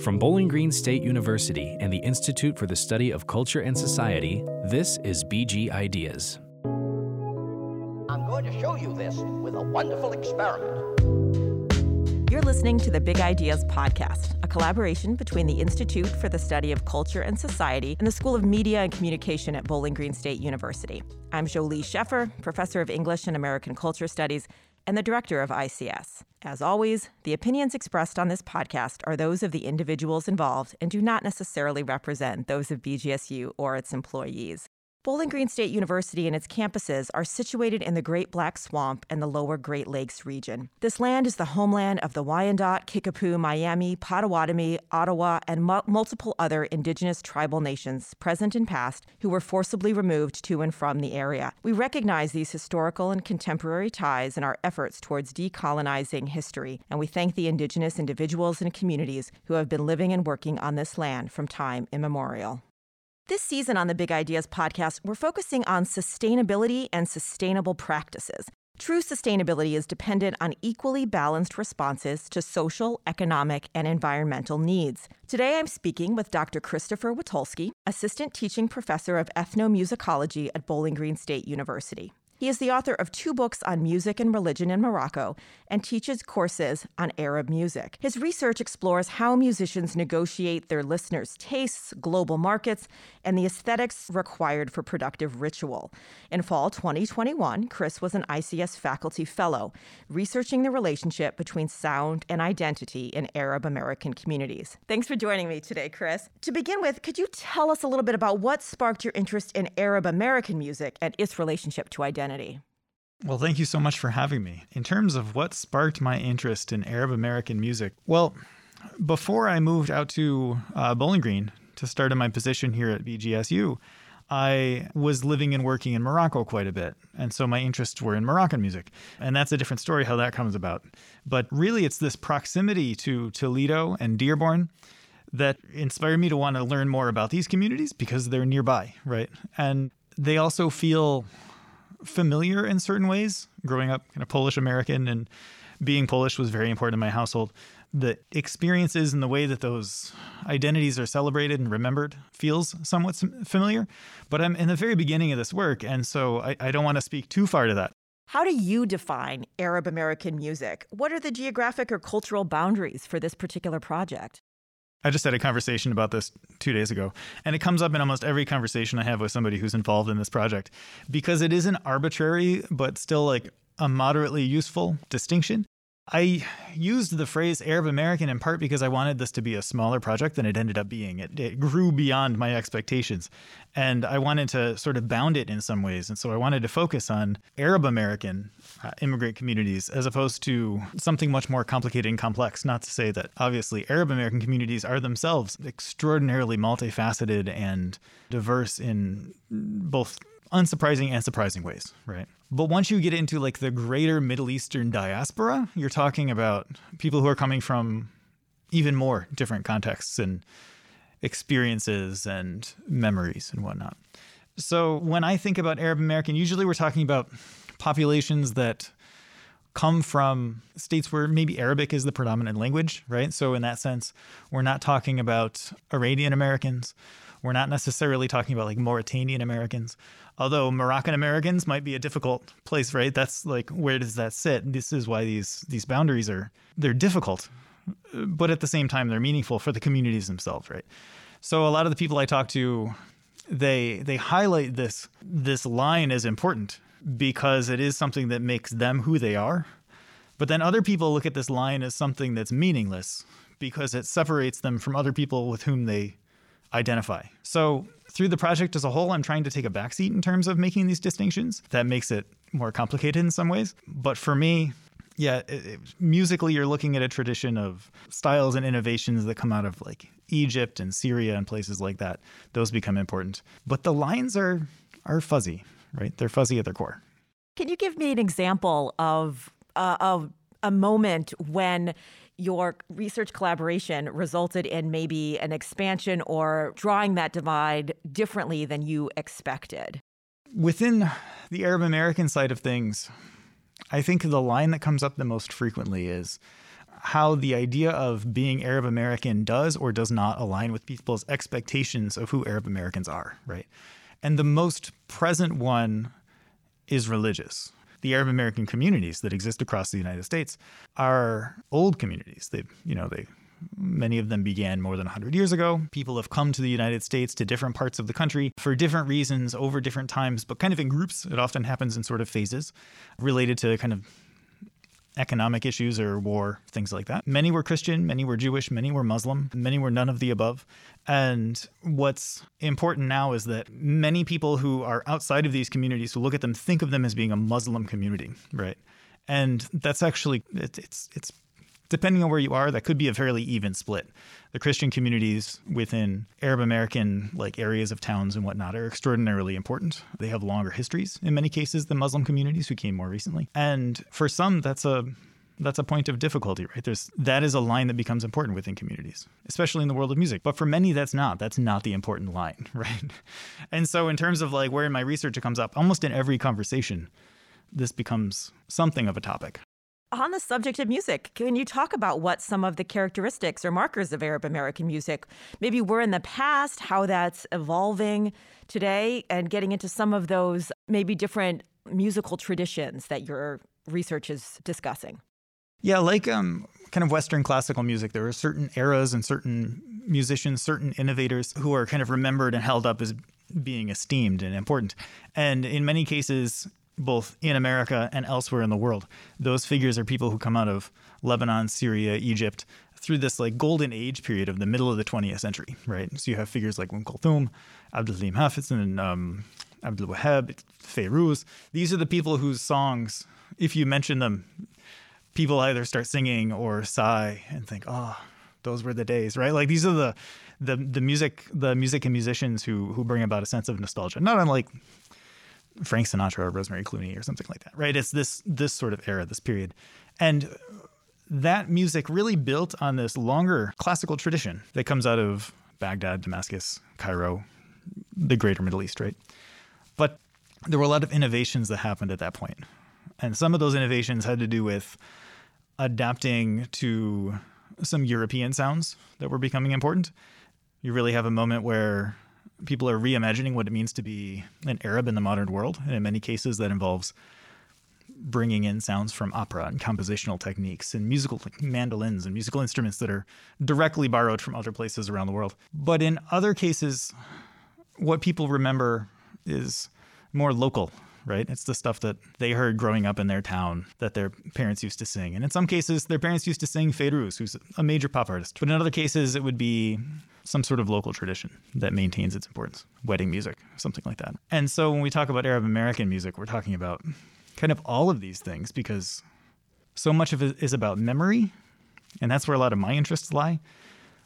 From Bowling Green State University and the Institute for the Study of Culture and Society, this is BG Ideas. I'm going to show you this with a wonderful experiment. You're listening to the Big Ideas Podcast, a collaboration between the Institute for the Study of Culture and Society and the School of Media and Communication at Bowling Green State University. I'm Jolie Sheffer, professor of English and American Culture Studies and the director of ICS. As always, the opinions expressed on this podcast are those of the individuals involved and do not necessarily represent those of BGSU or its employees. Bowling Green State University and its campuses are situated in the Great Black Swamp and the lower Great Lakes region. This land is the homeland of the Wyandot, Kickapoo, Miami, Potawatomi, Ottawa, and mu- multiple other indigenous tribal nations, present and past, who were forcibly removed to and from the area. We recognize these historical and contemporary ties in our efforts towards decolonizing history, and we thank the indigenous individuals and communities who have been living and working on this land from time immemorial. This season on the Big Ideas podcast, we're focusing on sustainability and sustainable practices. True sustainability is dependent on equally balanced responses to social, economic, and environmental needs. Today I'm speaking with Dr. Christopher Witulski, Assistant Teaching Professor of Ethnomusicology at Bowling Green State University. He is the author of two books on music and religion in Morocco and teaches courses on Arab music. His research explores how musicians negotiate their listeners' tastes, global markets, and the aesthetics required for productive ritual. In fall 2021, Chris was an ICS faculty fellow, researching the relationship between sound and identity in Arab American communities. Thanks for joining me today, Chris. To begin with, could you tell us a little bit about what sparked your interest in Arab American music and its relationship to identity? Well, thank you so much for having me. In terms of what sparked my interest in Arab American music, well, before I moved out to uh, Bowling Green to start in my position here at BGSU, I was living and working in Morocco quite a bit. And so my interests were in Moroccan music. And that's a different story how that comes about. But really, it's this proximity to Toledo and Dearborn that inspired me to want to learn more about these communities because they're nearby, right? And they also feel familiar in certain ways. Growing up kind of Polish American and being Polish was very important in my household. The experiences and the way that those identities are celebrated and remembered feels somewhat familiar. But I'm in the very beginning of this work, and so I, I don't want to speak too far to that. How do you define Arab American music? What are the geographic or cultural boundaries for this particular project? I just had a conversation about this two days ago, and it comes up in almost every conversation I have with somebody who's involved in this project because it is an arbitrary but still like a moderately useful distinction. I used the phrase Arab American in part because I wanted this to be a smaller project than it ended up being. It, it, grew beyond my expectations. And I wanted to sort of bound it in some ways. And so I wanted to focus on Arab American uh, immigrant communities as opposed to something much more complicated and complex. Not to say that obviously Arab American communities are themselves extraordinarily multifaceted and diverse in both unsurprising and surprising ways, right? But once you get into like the greater Middle Eastern diaspora, you're talking about people who are coming from even more different contexts and experiences and memories and whatnot. So when I think about Arab American, usually we're talking about populations that come from states where maybe Arabic is the predominant language, right? So in that sense, we're not talking about Iranian Americans. We're not necessarily talking about like Mauritanian Americans although Moroccan Americans might be a difficult place, right? That's like where does that sit? This is why these these boundaries are they're difficult, but at the same time they're meaningful for the communities themselves, right? So a lot of the people I talk to, they they highlight this this line as important because it is something that makes them who they are. But then other people look at this line as something that's meaningless because it separates them from other people with whom they identify. So through the project as a whole, I'm trying to take a backseat in terms of making these distinctions. That makes it more complicated in some ways. But for me, yeah, it, it, musically, you're looking at a tradition of styles and innovations that come out of like Egypt and Syria and places like that. Those become important. But the lines are are fuzzy, right? They're fuzzy at their core. Can you give me an example of uh, of a moment when your research collaboration resulted in maybe an expansion or drawing that divide differently than you expected? Within the Arab American side of things, I think the line that comes up the most frequently is how the idea of being Arab American does or does not align with people's expectations of who Arab Americans are, right? And the most present one is religious. The Arab American communities that exist across the United States are old communities. They, you know, they Many of them began more than 100 years ago. People have come to the United States to different parts of the country for different reasons over different times, but kind of in groups. It often happens in sort of phases related to kind of economic issues or war, things like that. Many were Christian, many were Jewish, many were Muslim, many were none of the above. And what's important now is that many people who are outside of these communities who look at them think of them as being a Muslim community, right? And that's actually it, it's it's depending on where you are, that could be a fairly even split. The Christian communities within Arab American like areas of towns and whatnot are extraordinarily important. They have longer histories in many cases than Muslim communities who came more recently. And for some, that's a that's a point of difficulty, right? There's that is a line that becomes important within communities, especially in the world of music. But for many, that's not. That's not the important line, right? And so, in terms of like where in my research it comes up, almost in every conversation, this becomes something of a topic. On the subject of music, can you talk about what some of the characteristics or markers of Arab American music maybe were in the past, how that's evolving today, and getting into some of those maybe different musical traditions that your research is discussing? Yeah, like um, kind of Western classical music, there are certain eras and certain musicians, certain innovators who are kind of remembered and held up as being esteemed and important. And in many cases, both in America and elsewhere in the world. Those figures are people who come out of Lebanon, Syria, Egypt through this like golden age period of the middle of the 20th century, right? So you have figures like Umm Kulthum, Abdul Hafiz, and um, Abdul Wahab. These are the people whose songs, if you mention them, people either start singing or sigh and think, "Oh, those were the days," right? Like these are the the the music the music and musicians who who bring about a sense of nostalgia. Not unlike Frank Sinatra or Rosemary Clooney or something like that, right? It's this this sort of era, this period, and that music really built on this longer classical tradition that comes out of Baghdad, Damascus, Cairo, the greater Middle East, right? But there were a lot of innovations that happened at that point. And some of those innovations had to do with adapting to some European sounds that were becoming important. You really have a moment where people are reimagining what it means to be an Arab in the modern world. And in many cases, that involves bringing in sounds from opera and compositional techniques and musical like mandolins and musical instruments that are directly borrowed from other places around the world. But in other cases, what people remember is more local right? It's the stuff that they heard growing up in their town that their parents used to sing. And in some cases, their parents used to sing Fairuz, who's a major pop artist. But in other cases, it would be some sort of local tradition that maintains its importance, wedding music, something like that. And so when we talk about Arab American music, we're talking about kind of all of these things because so much of it is about memory. And that's where a lot of my interests lie.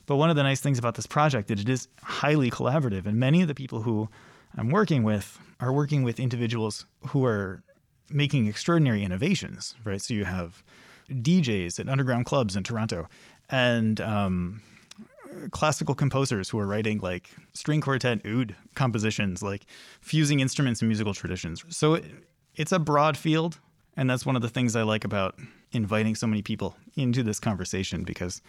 But one of the nice things about this project is it is highly collaborative, and many of the people who I'm working with are working with individuals who are making extraordinary innovations, right? So you have DJs at underground clubs in Toronto and um, classical composers who are writing like string quartet oud compositions, like fusing instruments and musical traditions. So it, it's a broad field. And that's one of the things I like about inviting so many people into this conversation because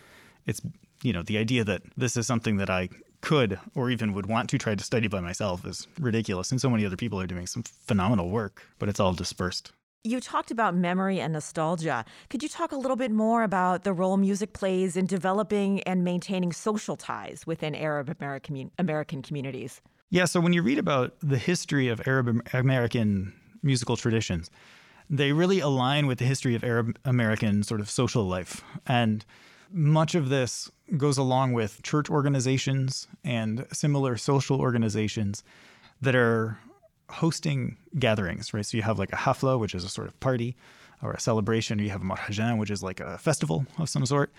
it's, you know, the idea that this is something that I could or even would want to try to study by myself is ridiculous. And so many other people are doing some phenomenal work, but it's all dispersed. You talked about memory and nostalgia. Could you talk a little bit more about the role music plays in developing and maintaining social ties within Arab American communities? Yeah, so when you read about the history of Arab American musical traditions, they really align with the history of Arab American sort of social life. And much of this goes along with church organizations and similar social organizations that are hosting gatherings, right? So you have like a hafla, which is a sort of party or a celebration. You have a marhajan, which is like a festival of some sort.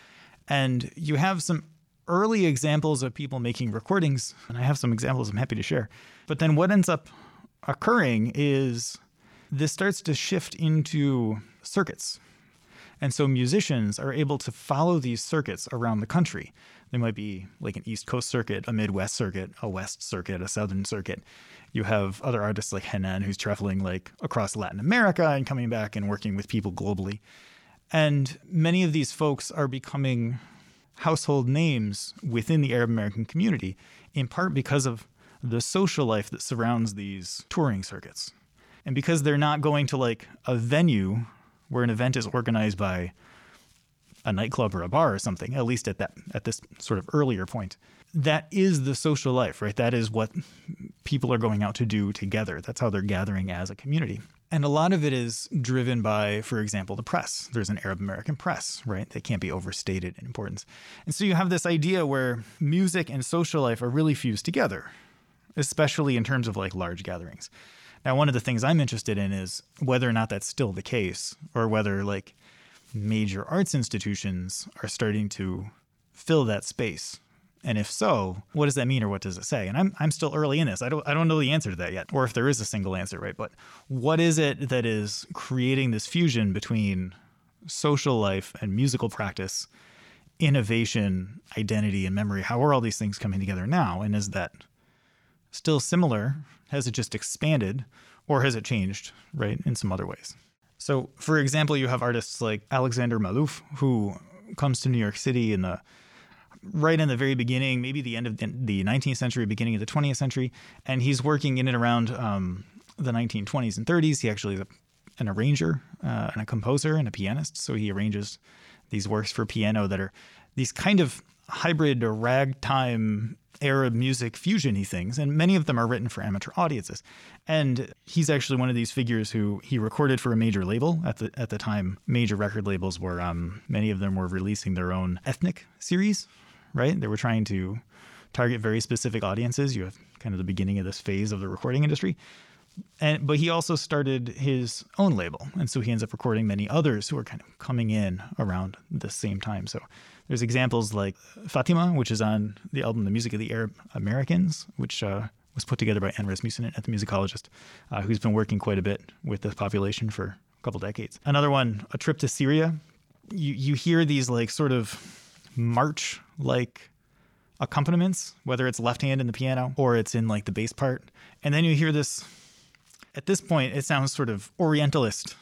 And you have some early examples of people making recordings, and I have some examples I'm happy to share. But then what ends up occurring is this starts to shift into circuits, and so musicians are able to follow these circuits around the country. They might be like an East Coast circuit, a Midwest circuit, a West circuit, a Southern circuit. You have other artists like Hanan who's traveling like across Latin America and coming back and working with people globally. And many of these folks are becoming household names within the Arab American community, in part because of the social life that surrounds these touring circuits. And because they're not going to like a venue where an event is organized by a nightclub or a bar or something, at least at that at this sort of earlier point. That is the social life, right? That is what people are going out to do together. That's how they're gathering as a community. And a lot of it is driven by, for example, the press. There's an Arab American press, right? That can't be overstated in importance. And so you have this idea where music and social life are really fused together, especially in terms of like large gatherings. Now, one of the things I'm interested in is whether or not that's still the case, or whether like major arts institutions are starting to fill that space. And if so, what does that mean or what does it say? And I'm, I'm still early in this. I don't, I don't know the answer to that yet, or if there is a single answer, right? But what is it that is creating this fusion between social life and musical practice, innovation, identity, and memory? How are all these things coming together now? And is that still similar? Has it just expanded or has it changed, right, in some other ways? So, for example, you have artists like Alexander Malouf, who comes to New York City in the right in the very beginning, maybe the end of the 19th century, beginning of the 20th century, and he's working in and around um, the 1920s and 30s. He actually is a, an arranger uh, and a composer and a pianist, so he arranges these works for piano that are these kind of hybrid or ragtime Arab music fusiony things, and many of them are written for amateur audiences. And he's actually one of these figures who he recorded for a major label at the at the time. Major record labels were um, many of them were releasing their own ethnic series, right? They were trying to target very specific audiences. You have kind of the beginning of this phase of the recording industry. And but he also started his own label, and so he ends up recording many others who are kind of coming in around the same time. So there's examples like Fatima, which is on the album The Music of the Arab Americans, which uh, was put together by Anne Rasmussen, the musicologist, uh, who's been working quite a bit with the population for a couple decades. Another one, A Trip to Syria. You, you hear these like sort of march like accompaniments, whether it's left hand in the piano or it's in like the bass part. And then you hear this, at this point, it sounds sort of Orientalist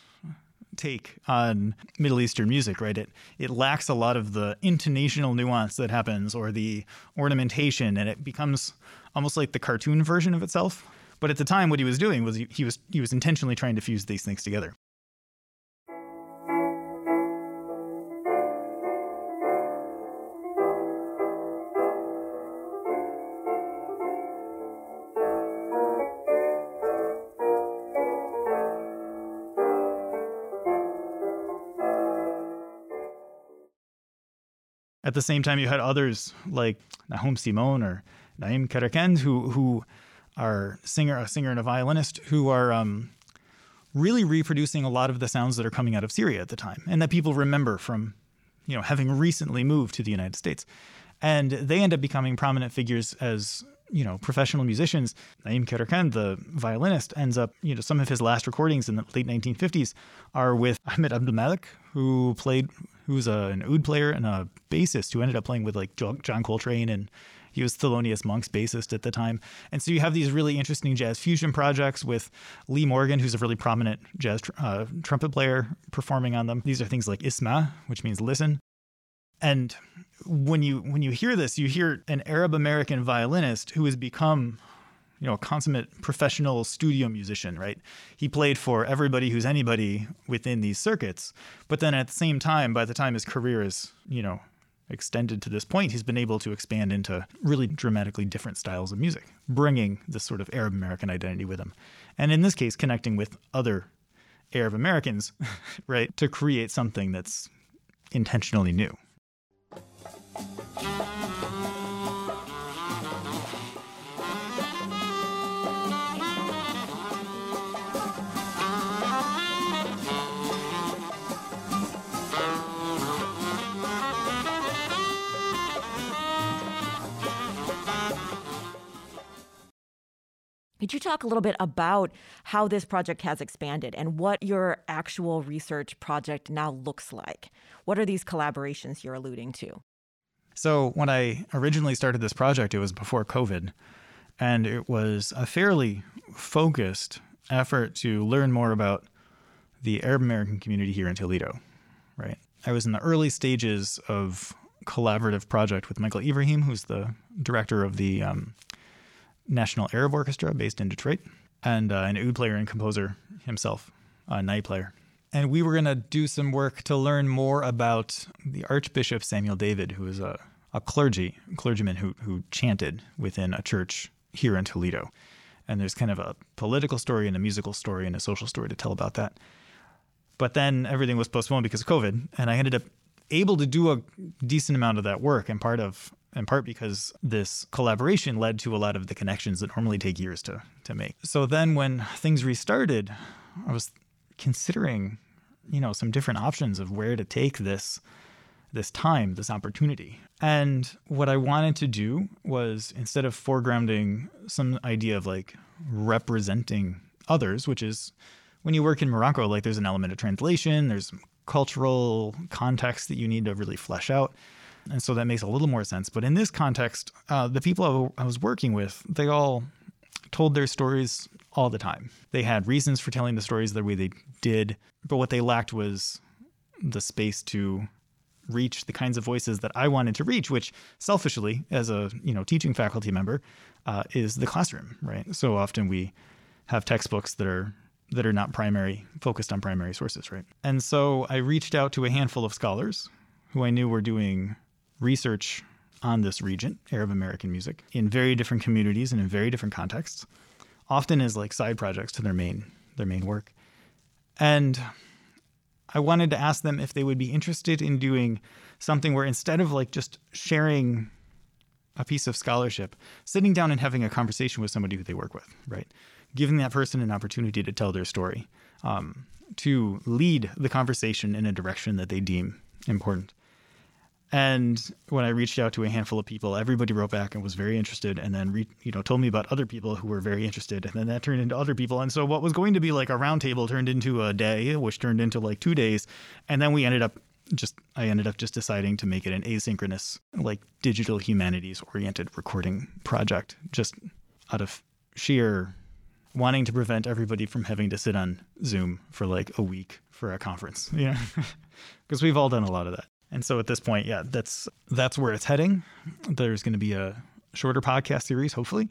take on Middle Eastern music, right? It it lacks a lot of the intonational nuance that happens or the ornamentation, and it becomes almost like the cartoon version of itself. But at the time, what he was doing was he, he was he was intentionally trying to fuse these things together. At the same time, you had others like Nahum Simon or Naim Karakand, who who are singer, a singer and a violinist, who are um, really reproducing a lot of the sounds that are coming out of Syria at the time, and that people remember from, you know, having recently moved to the United States, and they end up becoming prominent figures as you know, professional musicians. Naim Karakand, the violinist, ends up, you know, some of his last recordings in the late 1950s are with Ahmed Abdul-Malik, who played who's a, an oud player and a bassist who ended up playing with like John Coltrane and he was Thelonious Monk's bassist at the time. And so you have these really interesting jazz fusion projects with Lee Morgan, who's a really prominent jazz tr- uh, trumpet player, performing on them. These are things like Isma, which means listen. And when you when you hear this, you hear an Arab American violinist who has become you know, a consummate professional studio musician, right? He played for everybody who's anybody within these circuits. But then at the same time, by the time his career is, you know, extended to this point, he's been able to expand into really dramatically different styles of music, bringing this sort of Arab American identity with him. And in this case, connecting with other Arab Americans, right, to create something that's intentionally new. Could you talk a little bit about how this project has expanded and what your actual research project now looks like? What are these collaborations you're alluding to? So, when I originally started this project, it was before COVID, and it was a fairly focused effort to learn more about the Arab American community here in Toledo, right? I was in the early stages of collaborative project with Michael Ibrahim, who's the director of the um, National Arab Orchestra based in Detroit, and uh, an oud player and composer himself, a nai player. And we were going to do some work to learn more about the Archbishop Samuel David, who is a, a clergy clergyman who, who chanted within a church here in Toledo. And there's kind of a political story and a musical story and a social story to tell about that. But then everything was postponed because of COVID, and I ended up able to do a decent amount of that work, and part of in part because this collaboration led to a lot of the connections that normally take years to to make. So then when things restarted, I was considering, you know, some different options of where to take this this time, this opportunity. And what I wanted to do was instead of foregrounding some idea of like representing others, which is when you work in Morocco, like there's an element of translation, there's cultural context that you need to really flesh out. And so that makes a little more sense. But in this context, uh, the people I was working with, they all told their stories all the time. They had reasons for telling the stories the way they did, but what they lacked was the space to reach the kinds of voices that I wanted to reach, which selfishly, as a you know teaching faculty member, uh, is the classroom. Right. So often we have textbooks that are that are not primary focused on primary sources. Right. And so I reached out to a handful of scholars who I knew were doing research on this region, Arab American music, in very different communities and in very different contexts, often as like side projects to their main their main work. And I wanted to ask them if they would be interested in doing something where instead of like just sharing a piece of scholarship, sitting down and having a conversation with somebody who they work with, right? Giving that person an opportunity to tell their story, um, to lead the conversation in a direction that they deem important. And when I reached out to a handful of people, everybody wrote back and was very interested, and then re- you know told me about other people who were very interested, and then that turned into other people. And so what was going to be like a roundtable turned into a day, which turned into like two days, and then we ended up just I ended up just deciding to make it an asynchronous, like digital humanities oriented recording project, just out of sheer wanting to prevent everybody from having to sit on Zoom for like a week for a conference. Yeah, because we've all done a lot of that. And so at this point, yeah, that's that's where it's heading. There's going to be a shorter podcast series, hopefully.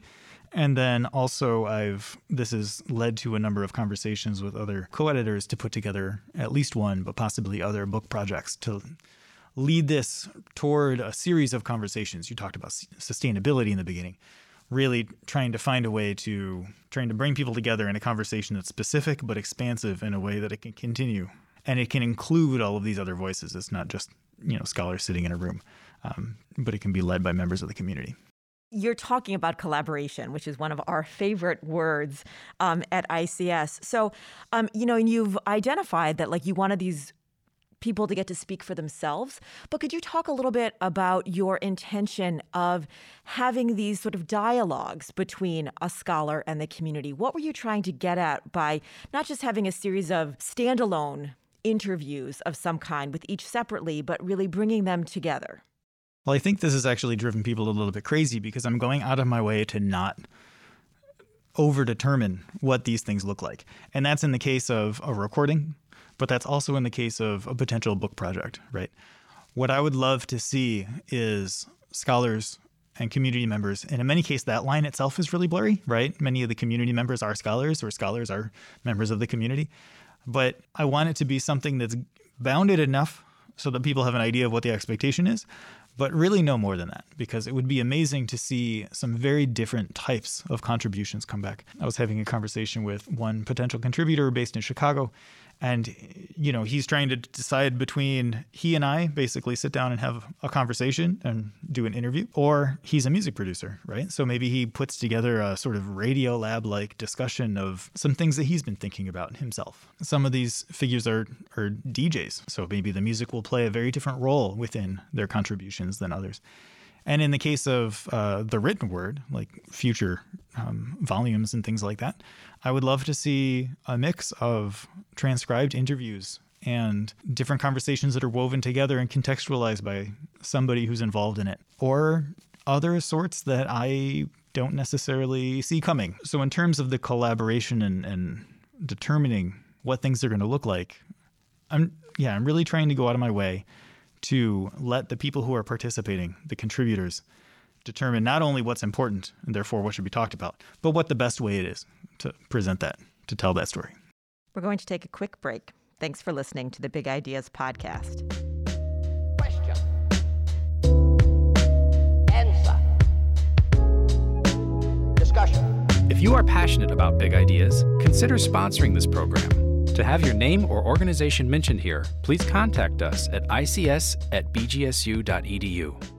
And then also I've this has led to a number of conversations with other co-editors to put together at least one, but possibly other book projects to lead this toward a series of conversations. You talked about sustainability in the beginning. Really trying to find a way to trying to bring people together in a conversation that's specific but expansive in a way that it can continue and it can include all of these other voices. It's not just you know scholars sitting in a room, um, but it can be led by members of the community. You're talking about collaboration, which is one of our favorite words um, at ICS. So, um, you know, and you've identified that like you wanted these people to get to speak for themselves. But could you talk a little bit about your intention of having these sort of dialogues between a scholar and the community? What were you trying to get at by not just having a series of standalone interviews of some kind with each separately, but really bringing them together? Well, I think this has actually driven people a little bit crazy because I'm going out of my way to not over determine what these things look like. And that's in the case of a recording, but that's also in the case of a potential book project, right? What I would love to see is scholars and community members. And in many cases, that line itself is really blurry, right? Many of the community members are scholars, or scholars are members of the community but I want it to be something that's bounded enough so that people have an idea of what the expectation is, but really no more than that because it would be amazing to see some very different types of contributions come back. I was having a conversation with one potential contributor based in Chicago and you know he's trying to decide between he and I basically sit down and have a conversation and do an interview or he's a music producer right? So maybe he puts together a sort of radio lab like discussion of some things that he's been thinking about himself. Some of these figures are are DJs so maybe the music will play a very different role within their contributions than others and in the case of uh, the written word, like future um, volumes and things like that, I would love to see a mix of transcribed interviews and different conversations that are woven together and contextualized by somebody who's involved in it, or other sorts that I don't necessarily see coming. So, in terms of the collaboration and, and determining what things are going to look like, I'm yeah, I'm really trying to go out of my way to let the people who are participating, the contributors, determine not only what's important and therefore what should be talked about, but what the best way it is to present that, to tell that story. We're going to take a quick break. Thanks for listening to the Big Ideas Podcast. Question. Answer. Discussion. If you are passionate about big ideas, consider sponsoring this program. To have your name or organization mentioned here, please contact us at ics at bgsu.edu.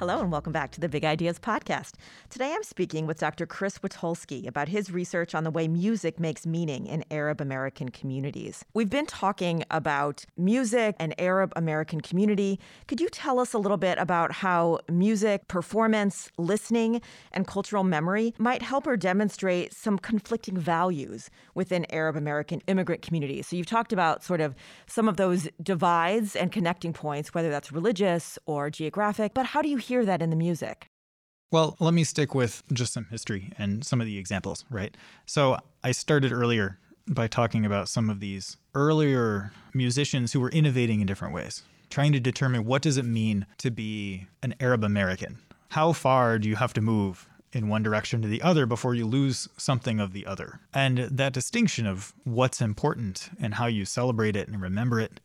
Hello, and welcome back to the Big Ideas Podcast. Today I'm speaking with Dr. Chris Witulski about his research on the way music makes meaning in Arab American communities. We've been talking about music and Arab American community. Could you tell us a little bit about how music, performance, listening, and cultural memory might help or demonstrate some conflicting values within Arab American immigrant communities? So you've talked about sort of some of those divides and connecting points, whether that's religious or geographic, but how do you hear that in the music? Well, let me stick with just some history and some of the examples, right? So I started earlier by talking about some of these earlier musicians who were innovating in different ways, trying to determine what does it mean to be an Arab American? How far do you have to move in one direction to the other before you lose something of the other? And that distinction of what's important and how you celebrate it and remember it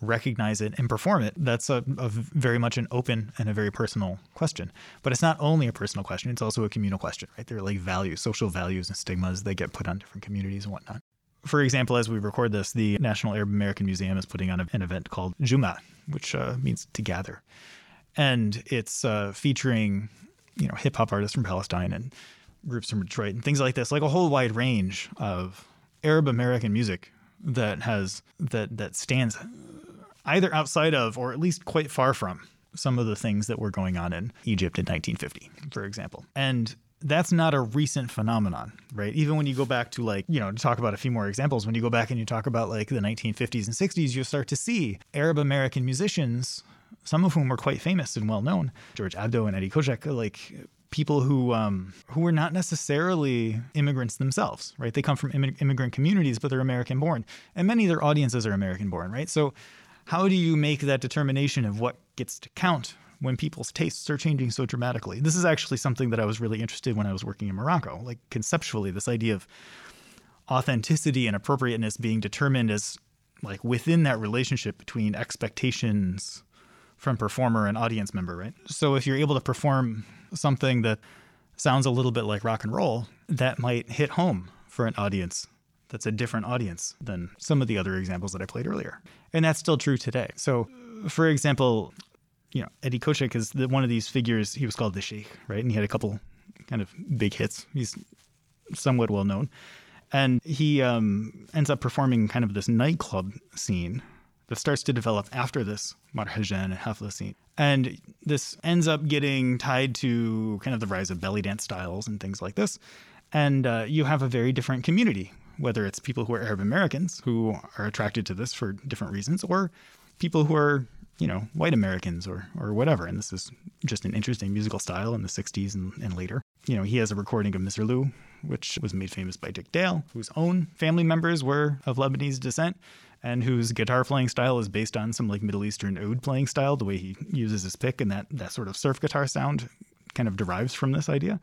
recognize it and perform it that's a, a, very much an open and a very personal question. But it's not only a personal question it's also a communal question right? There are like values social values and stigmas that get put on different communities and whatnot. For example as we record this the national arab american museum is putting on an event called juma which uh, means to gather. And it's uh, featuring you know hip-hop artists from palestine and groups from detroit and things like this like a whole wide range of arab american music that has that that stands either outside of or at least quite far from some of the things that were going on in Egypt in 1950, for example. And that's not a recent phenomenon, right? Even when you go back to like, you know, to talk about a few more examples, when you go back and you talk about like the 1950s and 60s, you'll start to see Arab American musicians, some of whom were quite famous and well known, George Abdo and Eddie Kochak, like people who um, who were not necessarily immigrants themselves, right? They come from immigrant communities, but they're American born, and many of their audiences are American born, right? So how do you make that determination of what gets to count when people's tastes are changing so dramatically? This is actually something that I was really interested in when I was working in Morocco. Like conceptually, this idea of authenticity and appropriateness being determined as like within that relationship between expectations from performer and audience member, right? So if you're able to perform something that sounds a little bit like rock and roll, that might hit home for an audience that's a different audience than some of the other examples that I played earlier. And that's still true today. So, for example, you know, Eddie Kochak is the, one of these figures. He was called the Sheikh, right? And he had a couple kind of big hits. He's somewhat well known. And he um, ends up performing kind of this nightclub scene that starts to develop after this Marhajan and Hafla scene. And this ends up getting tied to kind of the rise of belly dance styles and things like this. And uh, you have a very different community whether it's people who are Arab Americans who are attracted to this for different reasons, or people who are, you know, white Americans or or whatever. And this is just an interesting musical style in the 60s and, and later. You know, he has a recording of Misirlou, which was made famous by Dick Dale, whose own family members were of Lebanese descent and whose guitar playing style is based on some like Middle Eastern oud playing style, the way he uses his pick and that that sort of surf guitar sound kind of derives from this idea.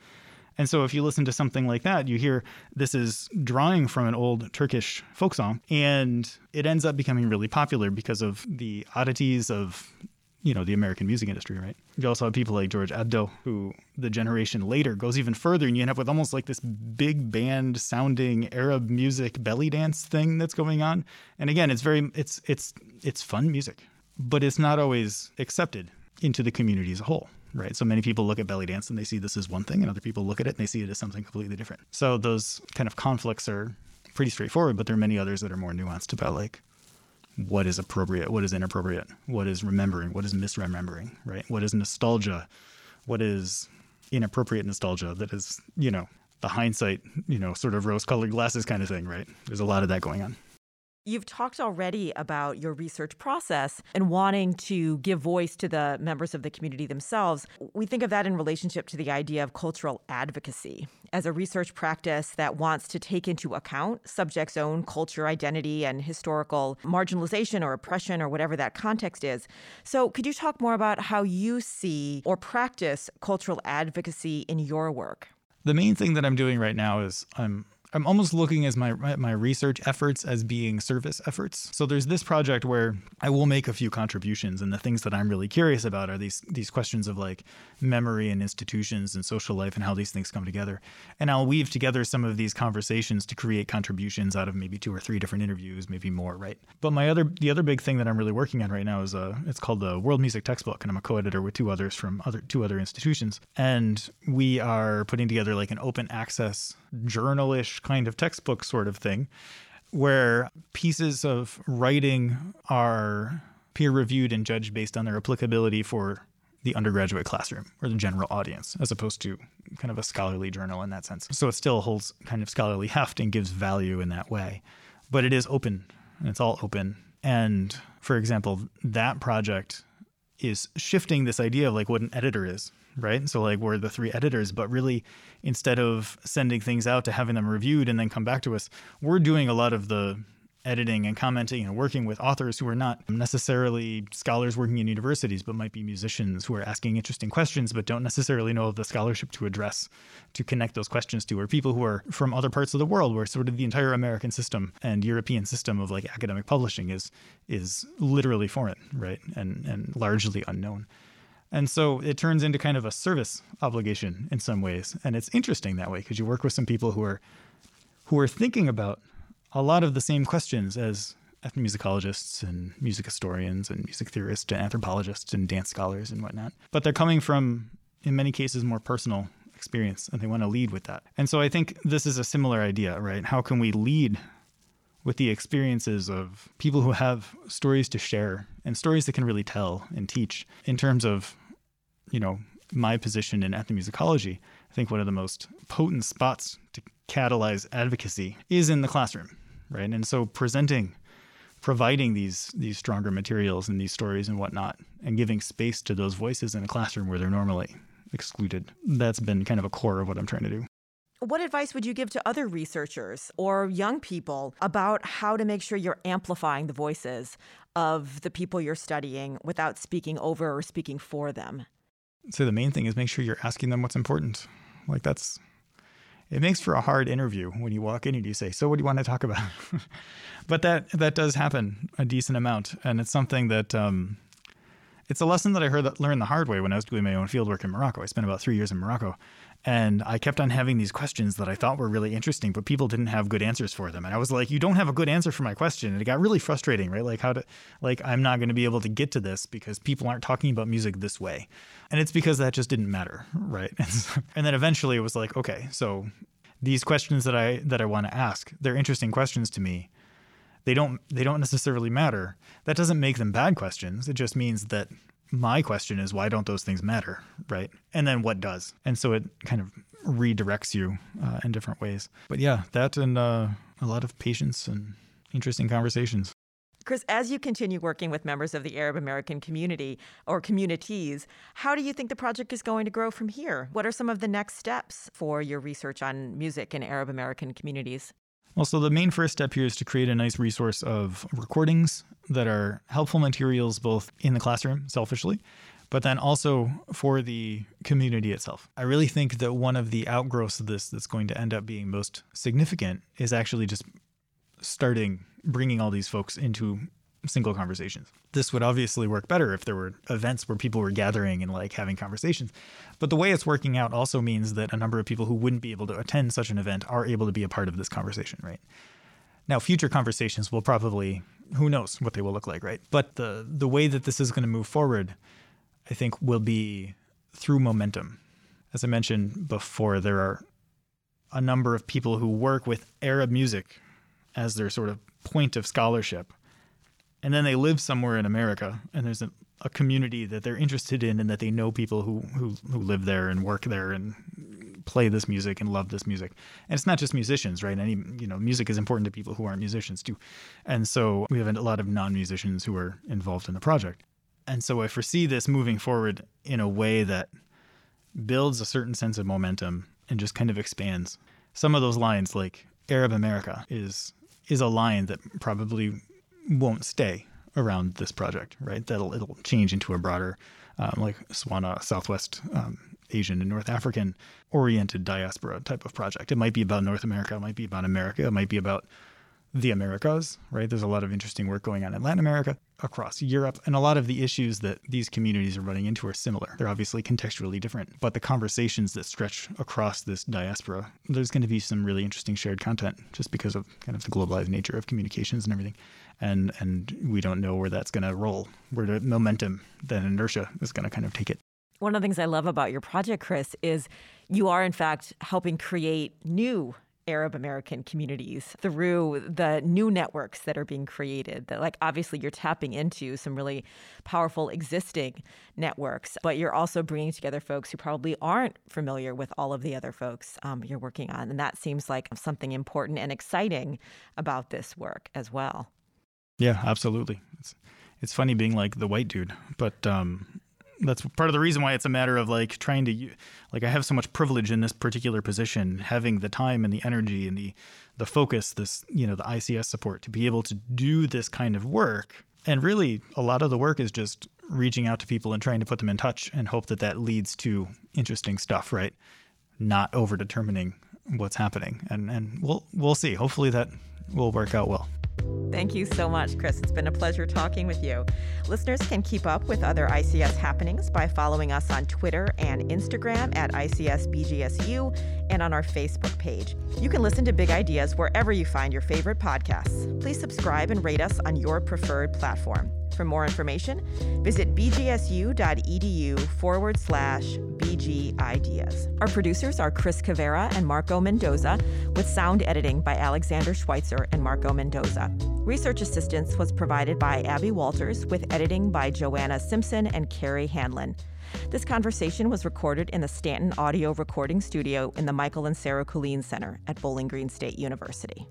And so if you listen to something like that, you hear this is drawing from an old Turkish folk song and it ends up becoming really popular because of the oddities of you know the American music industry, right? You also have people like George Abdo, who the generation later goes even further, and you end up with almost like this big band sounding Arab music belly dance thing that's going on. And again, it's very it's it's it's fun music, but it's not always accepted into the community as a whole right? So many people look at belly dance and they see this as one thing, and other people look at it and they see it as something completely different. So those kind of conflicts are pretty straightforward, but there are many others that are more nuanced about like what is appropriate, what is inappropriate, what is remembering, what is misremembering, right? What is nostalgia, what is inappropriate nostalgia that is, you know, the hindsight, you know, sort of rose colored glasses kind of thing, right? There's a lot of that going on. You've talked already about your research process and wanting to give voice to the members of the community themselves. We think of that in relationship to the idea of cultural advocacy as a research practice that wants to take into account subjects' own culture, identity, and historical marginalization or oppression or whatever that context is. So, could you talk more about how you see or practice cultural advocacy in your work? The main thing that I'm doing right now is I'm I'm almost looking as my my research efforts as being service efforts. So there's this project where I will make a few contributions, and the things that I'm really curious about are these these questions of like memory and institutions and social life and how these things come together. And I'll weave together some of these conversations to create contributions out of maybe two or three different interviews, maybe more, right? But my other the other big thing that I'm really working on right now is a it's called the World Music Textbook, and I'm a co-editor with two others from other two other institutions, and we are putting together like an open access journalish kind of textbook sort of thing where pieces of writing are peer reviewed and judged based on their applicability for the undergraduate classroom or the general audience, as opposed to kind of a scholarly journal in that sense. So it still holds kind of scholarly heft and gives value in that way. But it is open, it's all open. And for example, that project is shifting this idea of like what an editor is right? So like we're the three editors, but really instead of sending things out to having them reviewed and then come back to us, we're doing a lot of the editing and commenting and working with authors who are not necessarily scholars working in universities, but might be musicians who are asking interesting questions, but don't necessarily know of the scholarship to address, to connect those questions to, or people who are from other parts of the world where sort of the entire American system and European system of like academic publishing is is literally foreign, right? And and largely unknown. And so it turns into kind of a service obligation in some ways. And it's interesting that way because you work with some people who are who are thinking about a lot of the same questions as ethnomusicologists and music historians and music theorists and anthropologists and dance scholars and whatnot. But they're coming from, in many cases, more personal experience and they want to lead with that. And so I think this is a similar idea, right? How can we lead with the experiences of people who have stories to share and stories that can really tell and teach in terms of, you know, my position in ethnomusicology. I think one of the most potent spots to catalyze advocacy is in the classroom, right? And so presenting, providing these these stronger materials and these stories and whatnot, and giving space to those voices in a classroom where they're normally excluded. That's been kind of a core of what I'm trying to do. What advice would you give to other researchers or young people about how to make sure you're amplifying the voices of the people you're studying without speaking over or speaking for them? So the main thing is make sure you're asking them what's important. Like that's it makes for a hard interview when you walk in and you say, "So what do you want to talk about?" but that that does happen a decent amount, and it's something that um, it's a lesson that I heard that learned the hard way when I was doing my own fieldwork in Morocco. I spent about three years in Morocco, and I kept on having these questions that I thought were really interesting, but people didn't have good answers for them. And I was like, you don't have a good answer for my question. And it got really frustrating, right? Like, how to, like, I'm not going to be able to get to this because people aren't talking about music this way. And it's because that just didn't matter, right? And, and then eventually it was like, okay, so these questions that I that I want to ask, they're interesting questions to me. They don't they don't necessarily matter. That doesn't make them bad questions. It just means that my question is why don't those things matter right and then what does and so it kind of redirects you uh, in different ways but yeah that and uh, a lot of patience and interesting conversations Chris, as you continue working with members of the Arab American community or communities, how do you think the project is going to grow from here? What are some of the next steps for your research on music in Arab American communities? Well, so the main first step here is to create a nice resource of recordings that are helpful materials both in the classroom, selfishly, but then also for the community itself. I really think that one of the outgrowths of this that's going to end up being most significant is actually just starting bringing all these folks into single conversations. This would obviously work better if there were events where people were gathering and like having conversations. But the way it's working out also means that a number of people who wouldn't be able to attend such an event are able to be a part of this conversation, right? Now, future conversations will probably who knows what they will look like, right? But the the way that this is going to move forward, I think will be through momentum. As I mentioned before, there are a number of people who work with Arab music as their sort of point of scholarship and then they live somewhere in America, and there's a, a, community that they're interested in, and that they know people who, who who live there and work there and play this music and love this music. And it's not just musicians, right? Any you know, music is important to people who aren't musicians too. And so we have a lot of non-musicians who are involved in the project. And so I foresee this moving forward in a way that builds a certain sense of momentum and just kind of expands. Some of those lines, like Arab America, is is a line that probably won't stay around this project, right? That'll it'll change into a broader, um, like Swana Southwest um, Asian and North African oriented diaspora type of project. It might be about North America, it might be about America, it might be about the Americas, right? There's a lot of interesting work going on in Latin America, across Europe, and a lot of the issues that these communities are running into are similar. They're obviously contextually different, but the conversations that stretch across this diaspora, there's going to be some really interesting shared content just because of kind of the globalized nature of communications and everything. And and we don't know where that's going to roll, where the momentum, that inertia is going to kind of take it. One of the things I love about your project, Chris, is you are in fact helping create new Arab American communities through the new networks that are being created. That, like, obviously, you're tapping into some really powerful existing networks, but you're also bringing together folks who probably aren't familiar with all of the other folks um, you're working on. And that seems like something important and exciting about this work as well. Yeah, absolutely. It's, it's funny being like the white dude, but um, that's part of the reason why it's a matter of like trying to like I have so much privilege in this particular position, having the time and the energy and the the focus, this you know the ICS support to be able to do this kind of work. And really, a lot of the work is just reaching out to people and trying to put them in touch and hope that that leads to interesting stuff, right? Not over determining what's happening, and and we'll we'll see. Hopefully that will work out well. Thank you so much, Chris. It's been a pleasure talking with you. Listeners can keep up with other ICS happenings by following us on Twitter and Instagram at ICSBGSU and on our Facebook page. You can listen to BG Ideas wherever you find your favorite podcasts. Please subscribe and rate us on your preferred platform. For more information, visit bgsu.edu forward slash BG Ideas. Our producers are Chris Cavera and Marco Mendoza, with sound editing by Alexander Schweitzer and Marco Mendoza. Research assistance was provided by Abby Walters, with editing by Joanna Simpson and Carrie Hanlon. This conversation was recorded in the Stanton Audio Recording Studio in the Michael and Sarah Kuhlin Center at Bowling Green State University.